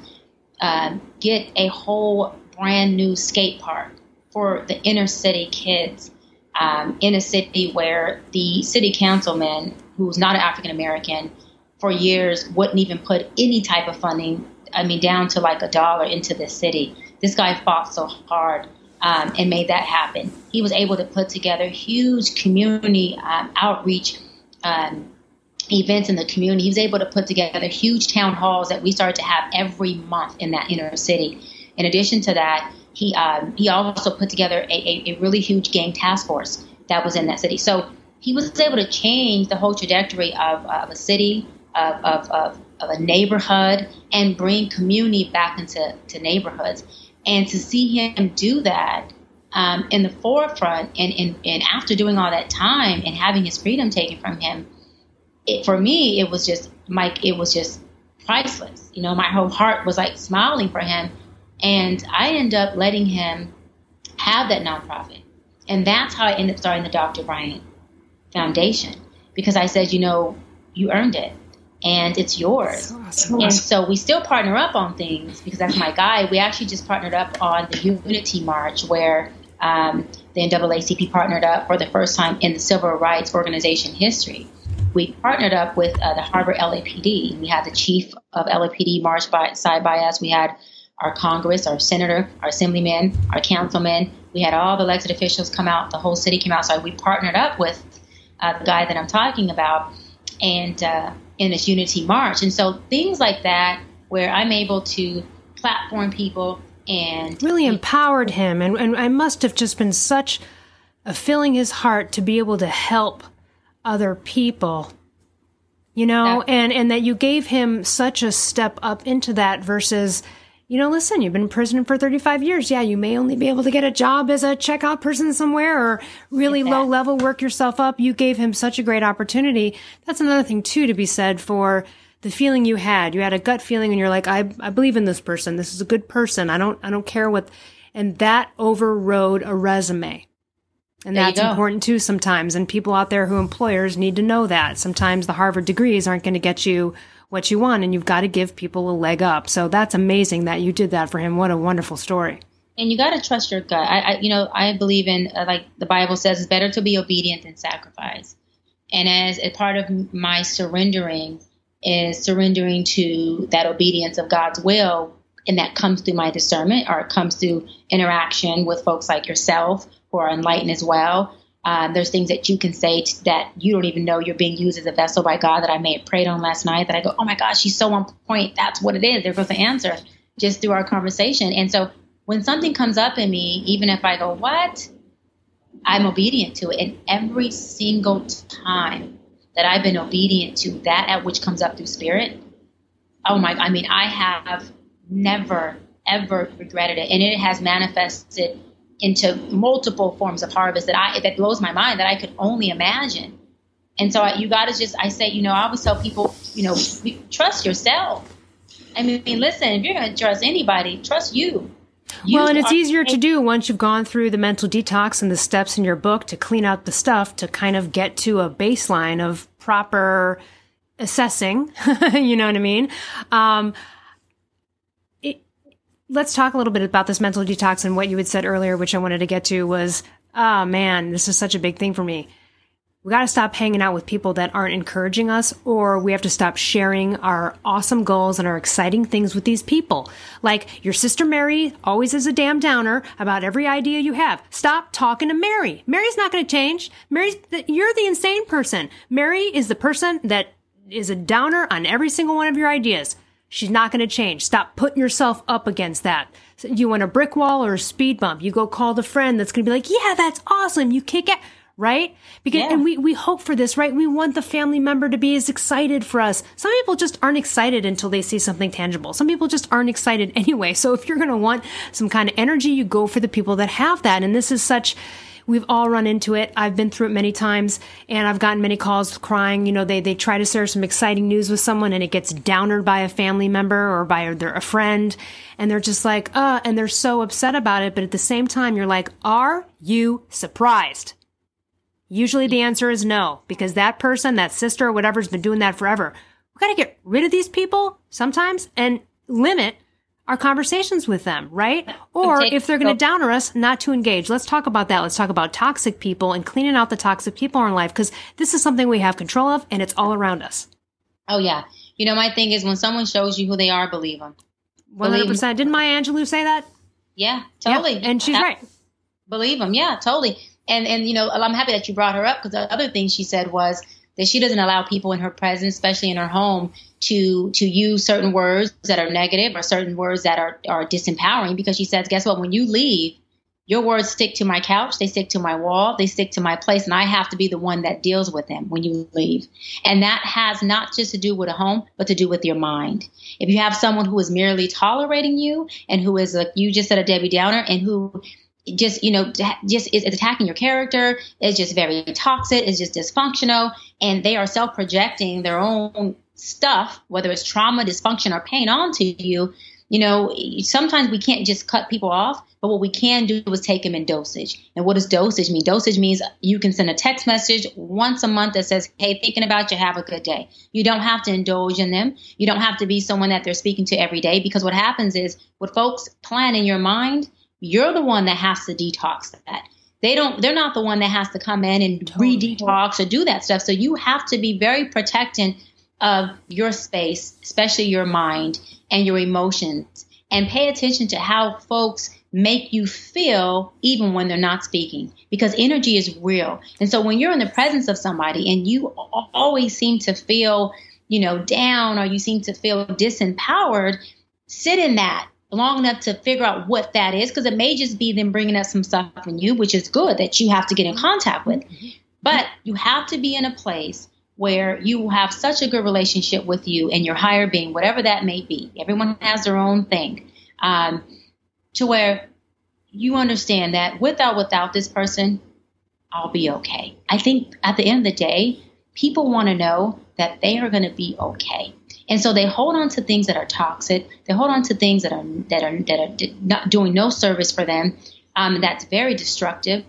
um, get a whole brand new skate park for the inner city kids um, in a city where the city councilman, who's not an African American, for years wouldn't even put any type of funding, I mean, down to like a dollar into the city. This guy fought so hard um, and made that happen. He was able to put together huge community um, outreach um, events in the community. He was able to put together huge town halls that we started to have every month in that inner city. In addition to that, he um, he also put together a, a, a, really huge gang task force that was in that city. So he was able to change the whole trajectory of, of a city, of, of, of, of a neighborhood, and bring community back into to neighborhoods. And to see him do that um, in the forefront and, and, and after doing all that time and having his freedom taken from him, it, for me, it was just, Mike, it was just priceless. You know, my whole heart was like smiling for him. And I ended up letting him have that nonprofit. And that's how I ended up starting the Dr. Bryant Foundation because I said, you know, you earned it and it's yours. Awesome. And so we still partner up on things because that's my guy. We actually just partnered up on the Unity March where um, the NAACP partnered up for the first time in the civil rights organization history. We partnered up with uh, the Harbor LAPD. We had the chief of LAPD march by, side by us. We had our Congress, our senator, our assemblyman, our councilman. We had all the elected officials come out. The whole city came out. So we partnered up with uh, the guy that I'm talking about. And uh, in this unity march. And so things like that, where I'm able to platform people and really empowered him. And, and I must have just been such a filling his heart to be able to help other people you know and and that you gave him such a step up into that versus you know, listen, you've been in prison for 35 years. Yeah, you may only be able to get a job as a checkout person somewhere or really low level work yourself up. You gave him such a great opportunity. That's another thing too to be said for the feeling you had. You had a gut feeling and you're like, I, I believe in this person. This is a good person. I don't, I don't care what, and that overrode a resume. And that's important too sometimes. And people out there who employers need to know that. Sometimes the Harvard degrees aren't going to get you what you want and you've got to give people a leg up. So that's amazing that you did that for him. What a wonderful story. And you got to trust your gut. I, I, you know, I believe in, uh, like the Bible says, it's better to be obedient than sacrifice. And as a part of my surrendering is surrendering to that obedience of God's will. And that comes through my discernment or it comes through interaction with folks like yourself who are enlightened as well. Um, there's things that you can say t- that you don't even know you're being used as a vessel by God that I may have prayed on last night that I go, oh my gosh, she's so on point. That's what it is. There goes the answer just through our conversation. And so when something comes up in me, even if I go, what? I'm obedient to it. And every single time that I've been obedient to that at which comes up through spirit, oh my, I mean, I have never, ever regretted it. And it has manifested into multiple forms of harvest that I that blows my mind that I could only imagine. And so I, you got to just I say, you know, I always tell people, you know, trust yourself. I mean, listen, if you're going to trust anybody, trust you. you well, and it's easier to do once you've gone through the mental detox and the steps in your book to clean out the stuff to kind of get to a baseline of proper assessing. you know what I mean? Um, let's talk a little bit about this mental detox and what you had said earlier, which I wanted to get to was, oh man, this is such a big thing for me. We got to stop hanging out with people that aren't encouraging us, or we have to stop sharing our awesome goals and our exciting things with these people. Like your sister Mary always is a damn downer about every idea you have. Stop talking to Mary. Mary's not going to change. Mary's, the, you're the insane person. Mary is the person that is a downer on every single one of your ideas. She's not going to change. Stop putting yourself up against that. So you want a brick wall or a speed bump? You go call the friend that's going to be like, yeah, that's awesome. You kick it. Right? Because, yeah. and we, we hope for this, right? We want the family member to be as excited for us. Some people just aren't excited until they see something tangible. Some people just aren't excited anyway. So if you're going to want some kind of energy, you go for the people that have that. And this is such, We've all run into it. I've been through it many times and I've gotten many calls crying. You know, they, they try to share some exciting news with someone and it gets downered by a family member or by their, a friend. And they're just like, uh, and they're so upset about it. But at the same time, you're like, are you surprised? Usually the answer is no, because that person, that sister or whatever's been doing that forever. We got to get rid of these people sometimes and limit our conversations with them, right? Or if they're going to downer us, not to engage. Let's talk about that. Let's talk about toxic people and cleaning out the toxic people in our life because this is something we have control of and it's all around us. Oh, yeah. You know, my thing is when someone shows you who they are, believe them. 100%. Didn't Maya Angelou say that? Yeah, totally. Yep. And she's I, right. Believe them. Yeah, totally. And, and, you know, I'm happy that you brought her up because the other thing she said was that she doesn't allow people in her presence, especially in her home, to to use certain words that are negative or certain words that are are disempowering because she says guess what? When you leave your words stick to my couch they stick to my wall they stick to my place and i have to be the one that deals with them when you leave. And that has not just to do with a home but to do with your mind. If you have someone who is merely tolerating you and who is a you just said a debbie downer and who just you know just is attacking your character is just very toxic is just dysfunctional and they are self-projecting their own stuff, whether it's trauma, dysfunction, or pain onto you, you know, sometimes we can't just cut people off, but what we can do is take them in dosage. And what does dosage mean? Dosage means you can send a text message once a month that says, Hey, thinking about you, have a good day. You don't have to indulge in them. You don't have to be someone that they're speaking to every day because what happens is what folks plan in your mind, you're the one that has to detox that. They don't, they're not the one that has to come in and totally. re detox or do that stuff. So you have to be very protecting of your space, especially your mind and your emotions, and pay attention to how folks make you feel even when they're not speaking because energy is real. And so when you're in the presence of somebody and you always seem to feel, you know, down or you seem to feel disempowered, sit in that long enough to figure out what that is because it may just be them bringing up some stuff in you, which is good that you have to get in contact with. Mm-hmm. But you have to be in a place where you have such a good relationship with you and your higher being, whatever that may be. Everyone has their own thing. Um, to where you understand that without without this person, I'll be okay. I think at the end of the day, people want to know that they are going to be okay. And so they hold on to things that are toxic. They hold on to things that are that are that are not doing no service for them. Um, that's very destructive.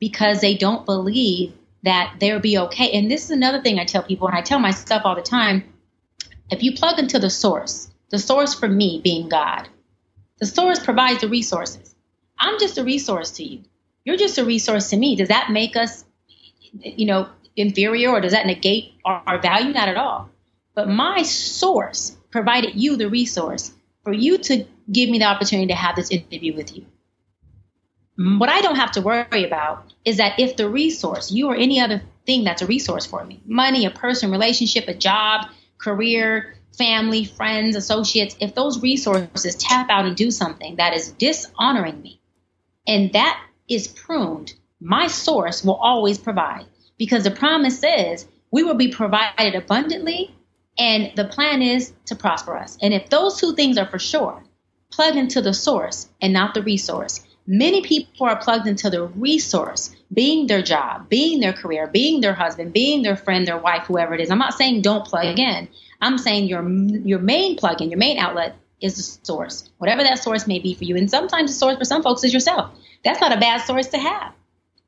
because they don't believe that they'll be okay. And this is another thing I tell people, and I tell myself all the time if you plug into the source, the source for me being God, the source provides the resources. I'm just a resource to you. You're just a resource to me. Does that make us, you know, inferior or does that negate our, our value? Not at all. But my source provided you the resource for you to give me the opportunity to have this interview with you. Mm-hmm. What I don't have to worry about is that if the resource, you or any other thing that's a resource for me, money, a person, relationship, a job, career, family, friends, associates, if those resources tap out and do something that is dishonoring me, and that is pruned, my source will always provide because the promise says we will be provided abundantly and the plan is to prosper us. And if those two things are for sure, plug into the source and not the resource. Many people are plugged into the resource, being their job, being their career, being their husband, being their friend, their wife, whoever it is. I'm not saying don't plug in. I'm saying your your main plug-in, your main outlet is the source, whatever that source may be for you. And sometimes the source for some folks is yourself. That's not a bad source to have.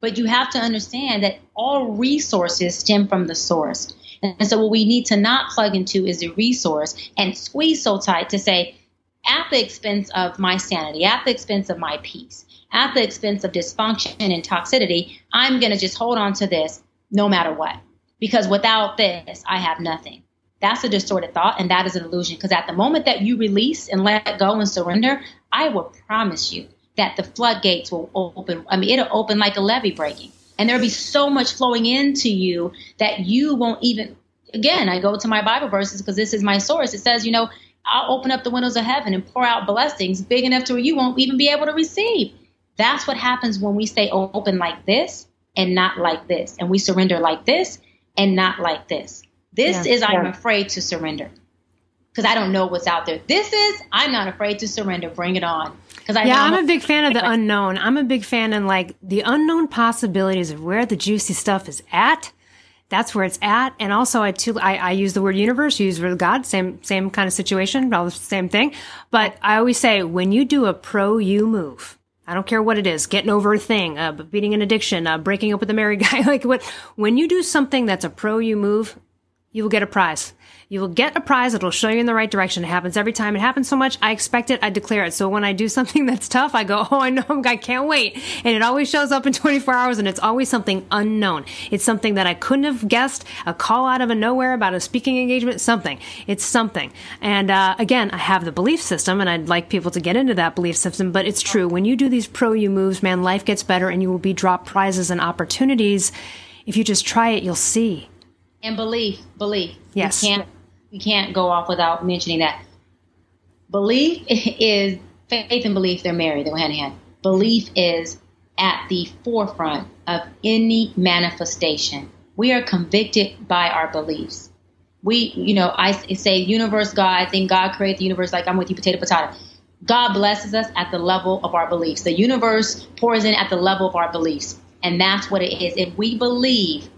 But you have to understand that all resources stem from the source. And so what we need to not plug into is the resource and squeeze so tight to say, at the expense of my sanity, at the expense of my peace, at the expense of dysfunction and toxicity, I'm going to just hold on to this no matter what. Because without this, I have nothing. That's a distorted thought, and that is an illusion. Because at the moment that you release and let go and surrender, I will promise you that the floodgates will open. I mean, it'll open like a levee breaking. And there'll be so much flowing into you that you won't even, again, I go to my Bible verses because this is my source. It says, you know, I'll open up the windows of heaven and pour out blessings big enough to where you won't even be able to receive. That's what happens when we stay open like this and not like this. And we surrender like this and not like this. This yeah, is I'm afraid to surrender because I don't know what's out there. This is I'm not afraid to surrender. Bring it on. Because I yeah, I'm a big fan of the unknown. I'm a big fan in like the unknown possibilities of where the juicy stuff is at that's where it's at. And also, I too, I, I use the word universe, use the word God, same, same kind of situation, all the same thing. But I always say, when you do a pro you move, I don't care what it is, getting over a thing, uh, beating an addiction, uh, breaking up with a married guy, like what, when you do something that's a pro you move, you will get a prize. You will get a prize. It'll show you in the right direction. It happens every time. It happens so much. I expect it. I declare it. So when I do something that's tough, I go, Oh, I know. I can't wait. And it always shows up in 24 hours and it's always something unknown. It's something that I couldn't have guessed, a call out of a nowhere about a speaking engagement, something. It's something. And, uh, again, I have the belief system and I'd like people to get into that belief system, but it's true. When you do these pro you moves, man, life gets better and you will be dropped prizes and opportunities. If you just try it, you'll see. And belief, belief. Yes. You can't we can't go off without mentioning that. Belief is faith and belief, they're married, they go hand in hand. Belief is at the forefront of any manifestation. We are convicted by our beliefs. We, you know, I say universe, God, I think God created the universe like I'm with you, potato, potato. God blesses us at the level of our beliefs. The universe pours in at the level of our beliefs. And that's what it is. If we believe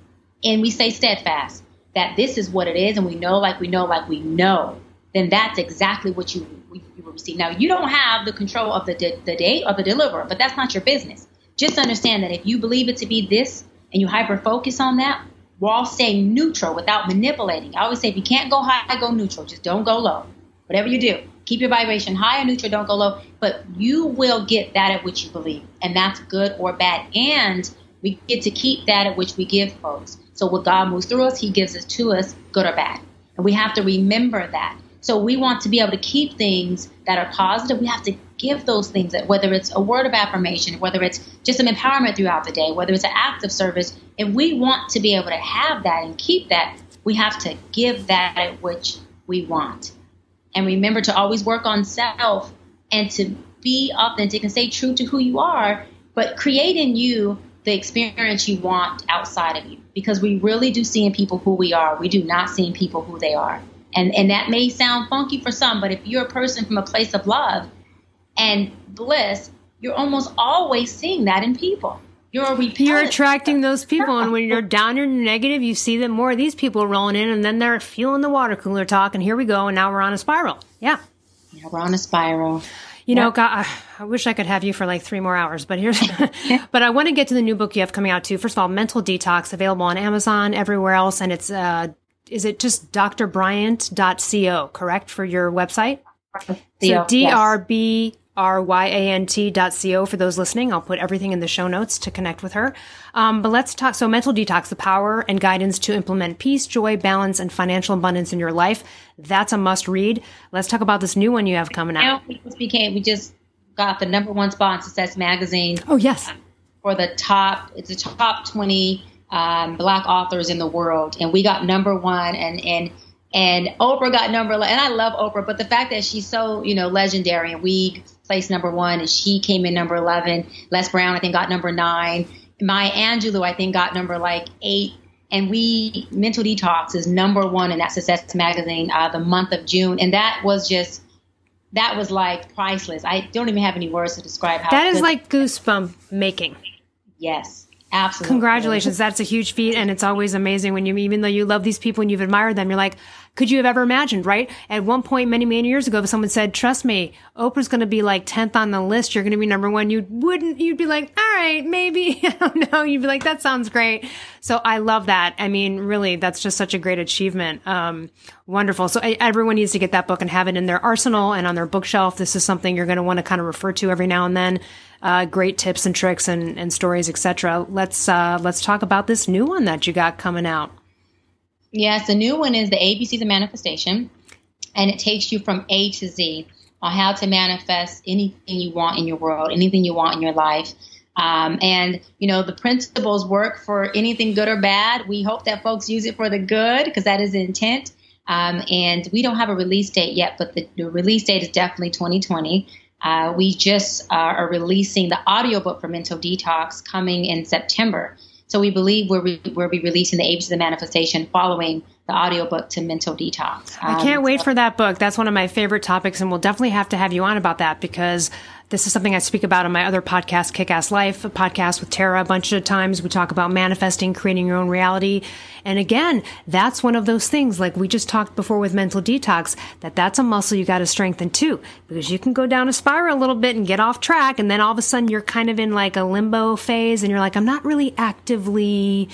and we stay steadfast, that this is what it is and we know like we know like we know, then that's exactly what you, you will receive. Now, you don't have the control of the, the date or the deliverer, but that's not your business. Just understand that if you believe it to be this and you hyper focus on that, while staying neutral without manipulating. I always say if you can't go high, go neutral. Just don't go low. Whatever you do, keep your vibration high or neutral, don't go low. But you will get that at which you believe. And that's good or bad. And we get to keep that at which we give folks. So what God moves through us, He gives it to us, good or bad. And we have to remember that. So we want to be able to keep things that are positive. We have to give those things, that whether it's a word of affirmation, whether it's just some empowerment throughout the day, whether it's an act of service. If we want to be able to have that and keep that, we have to give that at which we want. And remember to always work on self and to be authentic and stay true to who you are, but create in you the experience you want outside of you because we really do see in people who we are. We do not see in people who they are. And, and that may sound funky for some, but if you're a person from a place of love and bliss, you're almost always seeing that in people. You're You're attracting those people, and when you're down, you're negative. You see that more of these people rolling in, and then they're feeling the water cooler talk, and here we go, and now we're on a spiral. Yeah, yeah, we're on a spiral. You know, God, I wish I could have you for like three more hours, but here's, but I want to get to the new book you have coming out too. First of all, Mental Detox, available on Amazon, everywhere else. And it's, uh, is it just drbryant.co, correct, for your website? So D-R-B R-Y-A-N-T.co for those listening. I'll put everything in the show notes to connect with her. Um, but let's talk. So mental detox, the power and guidance to implement peace, joy, balance, and financial abundance in your life. That's a must read. Let's talk about this new one you have coming out. We just became, we just got the number one spot in Success Magazine. Oh, yes. For the top, it's the top 20 um, black authors in the world. And we got number one and, and, and Oprah got number, and I love Oprah, but the fact that she's so, you know, legendary and we placed number one and she came in number 11. Les Brown, I think, got number nine. Maya Angelou, I think, got number like eight. And we, Mental Detox is number one in that Success magazine uh, the month of June. And that was just, that was like priceless. I don't even have any words to describe how that is like goosebump making. Yes. Absolutely. Congratulations. That's a huge feat. And it's always amazing when you, even though you love these people and you've admired them, you're like, could you have ever imagined, right? At one point, many, many years ago, if someone said, trust me, Oprah's going to be like 10th on the list. You're going to be number one. You wouldn't, you'd be like, all right, maybe. I don't know. You'd be like, that sounds great. So I love that. I mean, really, that's just such a great achievement. Um, wonderful. So everyone needs to get that book and have it in their arsenal and on their bookshelf. This is something you're going to want to kind of refer to every now and then. Uh, great tips and tricks and, and stories, etc. Let's uh, let's talk about this new one that you got coming out. Yes, the new one is the ABCs of Manifestation, and it takes you from A to Z on how to manifest anything you want in your world, anything you want in your life. Um, and you know the principles work for anything good or bad. We hope that folks use it for the good because that is the intent. Um, and we don't have a release date yet, but the, the release date is definitely 2020. Uh, we just uh, are releasing the audiobook for Mental Detox coming in September. So we believe we'll, re- we'll be releasing the ABCs of the Manifestation following the audiobook to Mental Detox. Um, I can't wait so- for that book. That's one of my favorite topics, and we'll definitely have to have you on about that because this is something I speak about in my other podcast, Kick Ass Life, a podcast with Tara a bunch of times. We talk about manifesting, creating your own reality. And again, that's one of those things, like we just talked before with mental detox, that that's a muscle you got to strengthen too, because you can go down a spiral a little bit and get off track. And then all of a sudden you're kind of in like a limbo phase and you're like, I'm not really actively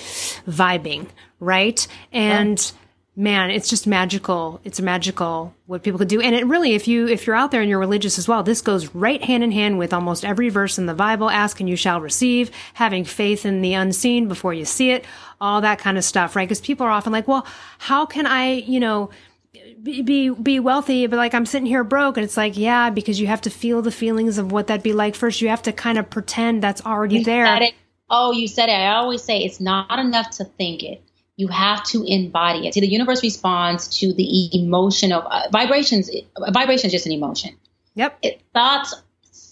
vibing. Right. And, yeah man, it's just magical. It's magical what people could do. And it really, if you, if you're out there and you're religious as well, this goes right hand in hand with almost every verse in the Bible. Ask and you shall receive, having faith in the unseen before you see it, all that kind of stuff, right? Because people are often like, well, how can I, you know, be be wealthy but like i'm sitting here broke and it's like yeah because you have to feel the feelings of what that'd be like first you have to kind of pretend that's already you there oh you said it i always say it's not enough to think it you have to embody it. See, the universe responds to the emotion of uh, vibrations. Uh, vibration is just an emotion. Yep. It, thoughts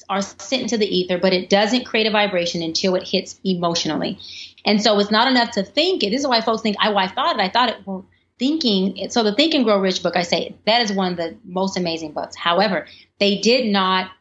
are sent into the ether, but it doesn't create a vibration until it hits emotionally. And so it's not enough to think it. This is why folks think, oh, I thought it. I thought it. Well, thinking. So the Think and Grow Rich book, I say that is one of the most amazing books. However, they did not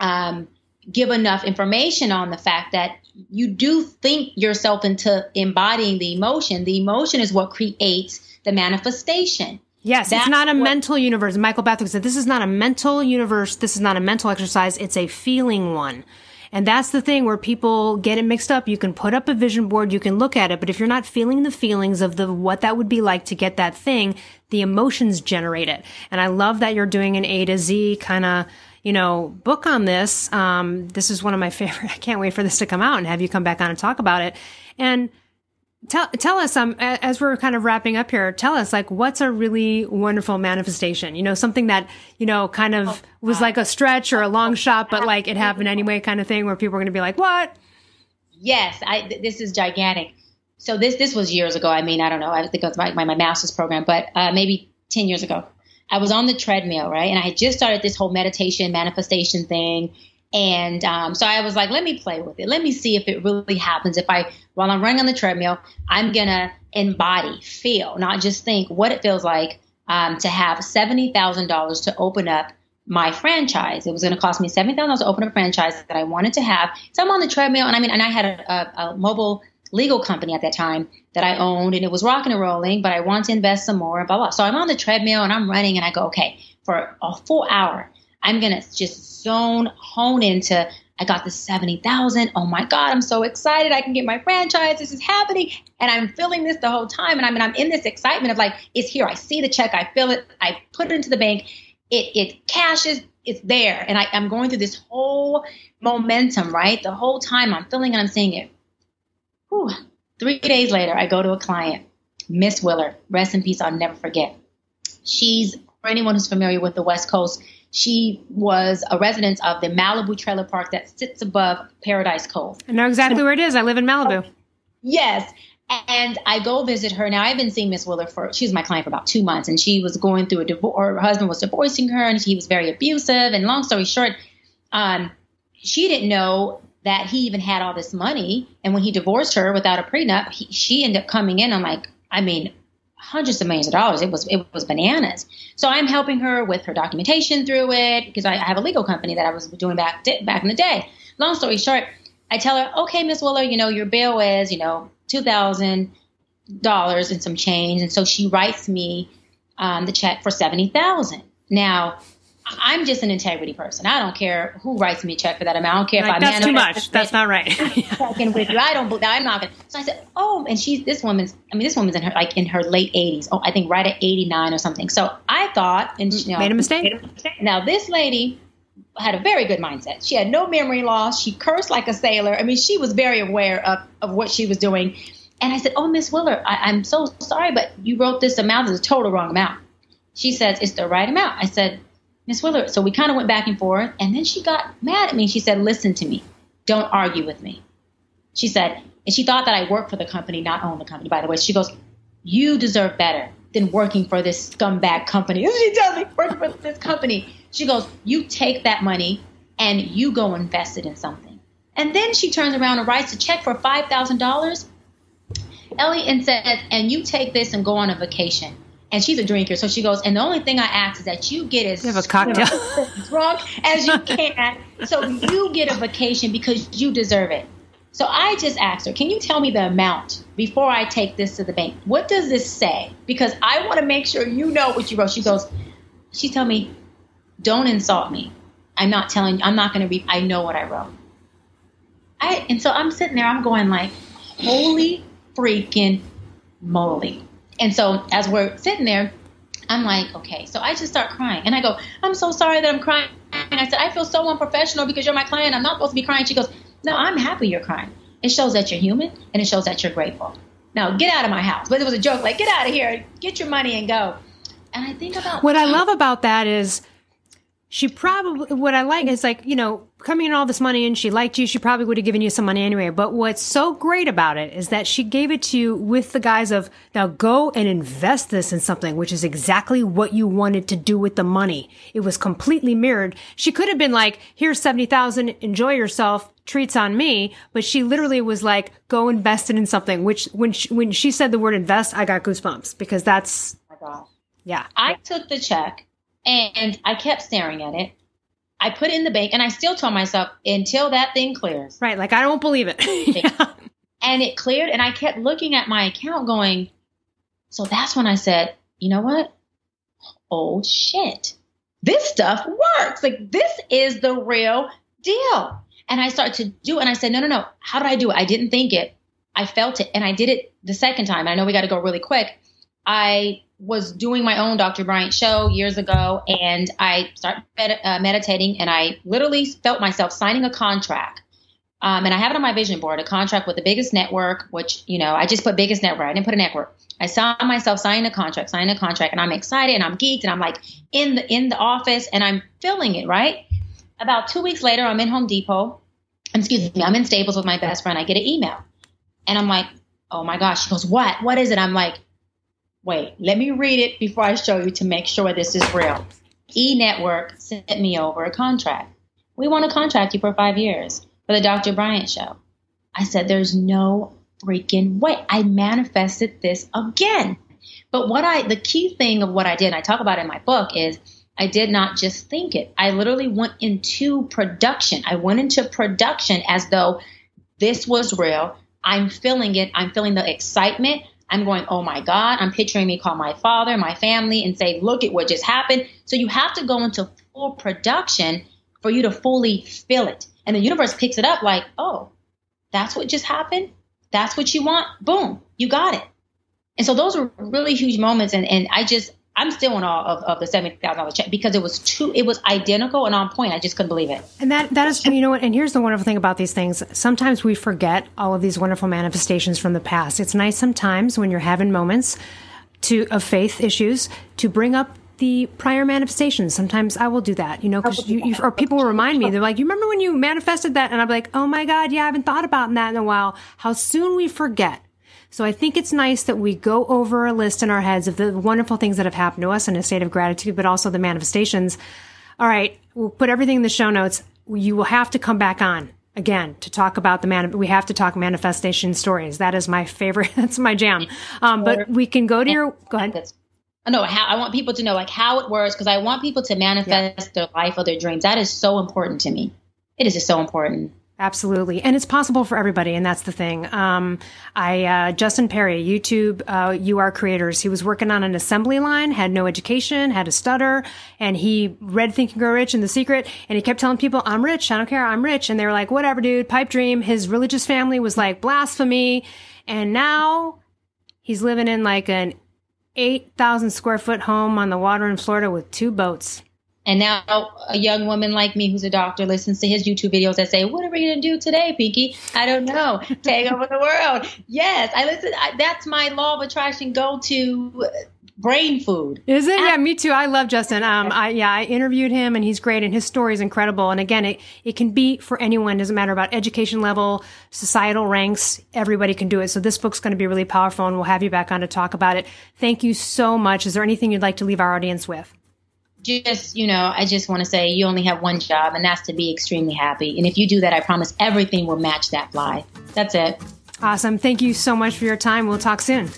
um, give enough information on the fact that you do think yourself into embodying the emotion. The emotion is what creates the manifestation. Yes, That's it's not a what, mental universe. Michael Beckwith said this is not a mental universe. This is not a mental exercise. It's a feeling one. And that's the thing where people get it mixed up. You can put up a vision board, you can look at it, but if you're not feeling the feelings of the what that would be like to get that thing, the emotions generate it. And I love that you're doing an A to Z kind of you know, book on this. Um, this is one of my favorite. I can't wait for this to come out and have you come back on and talk about it. And tell tell us um as we're kind of wrapping up here tell us like what's a really wonderful manifestation you know something that you know kind of was like a stretch or a long shot but like it happened anyway kind of thing where people are going to be like what yes i this is gigantic so this this was years ago i mean i don't know i think it was my, my, my master's program but uh, maybe 10 years ago I was on the treadmill, right? And I had just started this whole meditation manifestation thing. And um, so I was like, let me play with it. Let me see if it really happens. If I, while I'm running on the treadmill, I'm going to embody, feel, not just think what it feels like um, to have $70,000 to open up my franchise. It was going to cost me $70,000 to open up a franchise that I wanted to have. So I'm on the treadmill and I mean, and I had a, a, a mobile legal company at that time that I owned and it was rocking and rolling, but I want to invest some more, blah, blah. So I'm on the treadmill and I'm running and I go, okay, for a full hour, I'm going to just zone, hone into, I got the 70,000. Oh my God, I'm so excited. I can get my franchise. This is happening. And I'm feeling this the whole time. And I mean, I'm in this excitement of like, it's here. I see the check. I feel it. I put it into the bank. It, it cashes. It's there. And I, I'm going through this whole momentum, right? The whole time I'm feeling and I'm seeing it. Whew. Three days later, I go to a client, Miss Willer. Rest in peace. I'll never forget. She's, for anyone who's familiar with the West Coast, she was a resident of the Malibu trailer park that sits above Paradise Cove. I know exactly where it is. I live in Malibu. Yes. And I go visit her. Now I've been seeing Miss Willer for she was my client for about two months, and she was going through a divorce. Her husband was divorcing her, and he was very abusive. And long story short, um, she didn't know that he even had all this money. And when he divorced her without a prenup, he, she ended up coming in on like, I mean, hundreds of millions of dollars. It was it was bananas. So I'm helping her with her documentation through it because I, I have a legal company that I was doing back back in the day. Long story short, I tell her, okay, Miss Willer, you know your bill is you know two thousand dollars and some change, and so she writes me um, the check for seventy thousand. Now I'm just an integrity person. I don't care who writes me a check for that amount. I don't care like, if I that's too much. That's not right. checking with you. I don't. I'm not gonna. So I said, oh, and she's this woman's. I mean, this woman's in her like in her late 80s. Oh, I think right at 89 or something. So I thought, and you know, made a mistake. Now this lady had a very good mindset. She had no memory loss. She cursed like a sailor. I mean, she was very aware of of what she was doing. And I said, oh, Miss Willer, I, I'm so sorry, but you wrote this amount as a total wrong amount. She says it's the right amount. I said Miss Willard. So we kind of went back and forth. And then she got mad at me. She said, Listen to me. Don't argue with me. She said, and she thought that I worked for the company, not own the company, by the way. She goes, You deserve better than working for this scumbag company. She tells me, working for this company. She goes, You take that money and you go invest it in something. And then she turns around and writes a check for $5,000. Ellie and says, And you take this and go on a vacation and she's a drinker. So she goes, and the only thing I ask is that you get as you have a cocktail drunk as you can, so you get a vacation because you deserve it. So I just asked her, can you tell me the amount before I take this to the bank? What does this say? Because I want to make sure you know what you wrote. She goes, she told me, don't insult me. I'm not telling. I'm not going to read. I know what I wrote. I and so I'm sitting there. I'm going like, holy freaking moly. And so as we're sitting there, I'm like, okay. So I just start crying. And I go, I'm so sorry that I'm crying. And I said, I feel so unprofessional because you're my client. I'm not supposed to be crying. She goes, No, I'm happy you're crying. It shows that you're human and it shows that you're grateful. Now get out of my house. But it was a joke, like, get out of here, get your money and go. And I think about what I love about that is she probably what I like is like, you know, coming in all this money and she liked you, she probably would have given you some money anyway. But what's so great about it is that she gave it to you with the guise of now go and invest this in something, which is exactly what you wanted to do with the money. It was completely mirrored. She could have been like, here's 70,000, enjoy yourself, treats on me. But she literally was like, go invest it in something, which when she, when she said the word invest, I got goosebumps because that's, oh yeah. I took the check and I kept staring at it. I put it in the bank and I still told myself until that thing clears. Right. Like, I don't believe it. yeah. And it cleared. And I kept looking at my account going, so that's when I said, you know what? Oh shit. This stuff works. Like, this is the real deal. And I started to do it. And I said, no, no, no. How did I do it? I didn't think it. I felt it. And I did it the second time. I know we got to go really quick. I was doing my own Dr. Bryant show years ago, and I started med- uh, meditating, and I literally felt myself signing a contract. Um, and I have it on my vision board, a contract with the biggest network, which, you know, I just put biggest network. I didn't put a network. I saw myself signing a contract, signing a contract, and I'm excited and I'm geeked and I'm like in the in the office and I'm feeling it, right? About two weeks later, I'm in Home Depot. Excuse me, I'm in Staples with my best friend. I get an email. And I'm like, oh my gosh. She goes, what? What is it? I'm like, wait, let me read it before I show you to make sure this is real. E Network sent me over a contract. We want to contract you for five years for the Dr. Bryant show. I said, there's no freaking way. I manifested this again. But what I, the key thing of what I did, and I talk about in my book, is I did not just think it. I literally went into production. I went into production as though this was real. I'm feeling it. I'm feeling the excitement. I'm going, oh my God. I'm picturing me call my father, my family, and say, look at what just happened. So you have to go into full production for you to fully feel it. And the universe picks it up like, oh, that's what just happened. That's what you want. Boom, you got it. And so those were really huge moments. And, and I just, I'm still in awe of, of the seventy thousand dollar check because it was too it was identical and on point. I just couldn't believe it. And that that is you know what and here's the wonderful thing about these things. Sometimes we forget all of these wonderful manifestations from the past. It's nice sometimes when you're having moments to of faith issues to bring up the prior manifestations. Sometimes I will do that, you know, because you, you, or people will remind me. They're like, "You remember when you manifested that?" And I'm like, "Oh my god, yeah, I haven't thought about that in a while." How soon we forget. So I think it's nice that we go over a list in our heads of the wonderful things that have happened to us in a state of gratitude, but also the manifestations. All right, we'll put everything in the show notes. You will have to come back on again to talk about the man. We have to talk manifestation stories. That is my favorite. That's my jam. Um, but we can go to your. Go ahead. No, how I want people to know like how it works because I want people to manifest yeah. their life or their dreams. That is so important to me. It is just so important. Absolutely. And it's possible for everybody. And that's the thing. Um, I, uh, Justin Perry, YouTube, uh, You Are Creators, he was working on an assembly line, had no education, had a stutter, and he read Think and Grow Rich and The Secret. And he kept telling people, I'm rich. I don't care. I'm rich. And they were like, whatever, dude, pipe dream. His religious family was like blasphemy. And now he's living in like an 8,000 square foot home on the water in Florida with two boats. And now a young woman like me who's a doctor listens to his YouTube videos that say, "What are we going to do today, Pinky? I don't know. Take over the world." Yes, I listen. I, that's my law of attraction. Go to brain food. Is it? Yeah, me too. I love Justin. Um, I yeah, I interviewed him and he's great and his story is incredible. And again, it it can be for anyone. It doesn't matter about education level, societal ranks. Everybody can do it. So this book's going to be really powerful, and we'll have you back on to talk about it. Thank you so much. Is there anything you'd like to leave our audience with? Just, you know, I just want to say you only have one job, and that's to be extremely happy. And if you do that, I promise everything will match that fly. That's it. Awesome. Thank you so much for your time. We'll talk soon.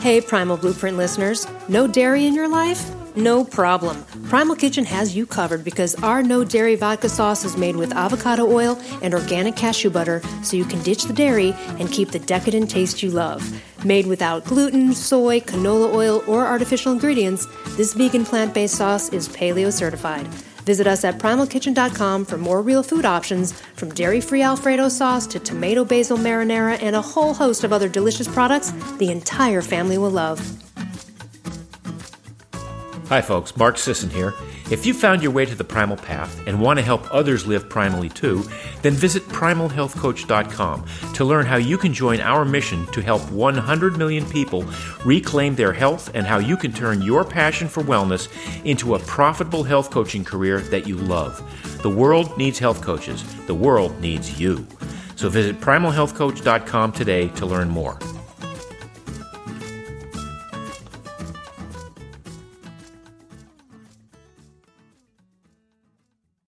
Hey, Primal Blueprint listeners. No dairy in your life? No problem. Primal Kitchen has you covered because our no dairy vodka sauce is made with avocado oil and organic cashew butter so you can ditch the dairy and keep the decadent taste you love. Made without gluten, soy, canola oil, or artificial ingredients, this vegan plant based sauce is paleo certified. Visit us at primalkitchen.com for more real food options, from dairy free Alfredo sauce to tomato basil marinara and a whole host of other delicious products the entire family will love. Hi, folks. Mark Sisson here. If you found your way to the primal path and want to help others live primally too, then visit primalhealthcoach.com to learn how you can join our mission to help 100 million people reclaim their health and how you can turn your passion for wellness into a profitable health coaching career that you love. The world needs health coaches. The world needs you. So visit primalhealthcoach.com today to learn more.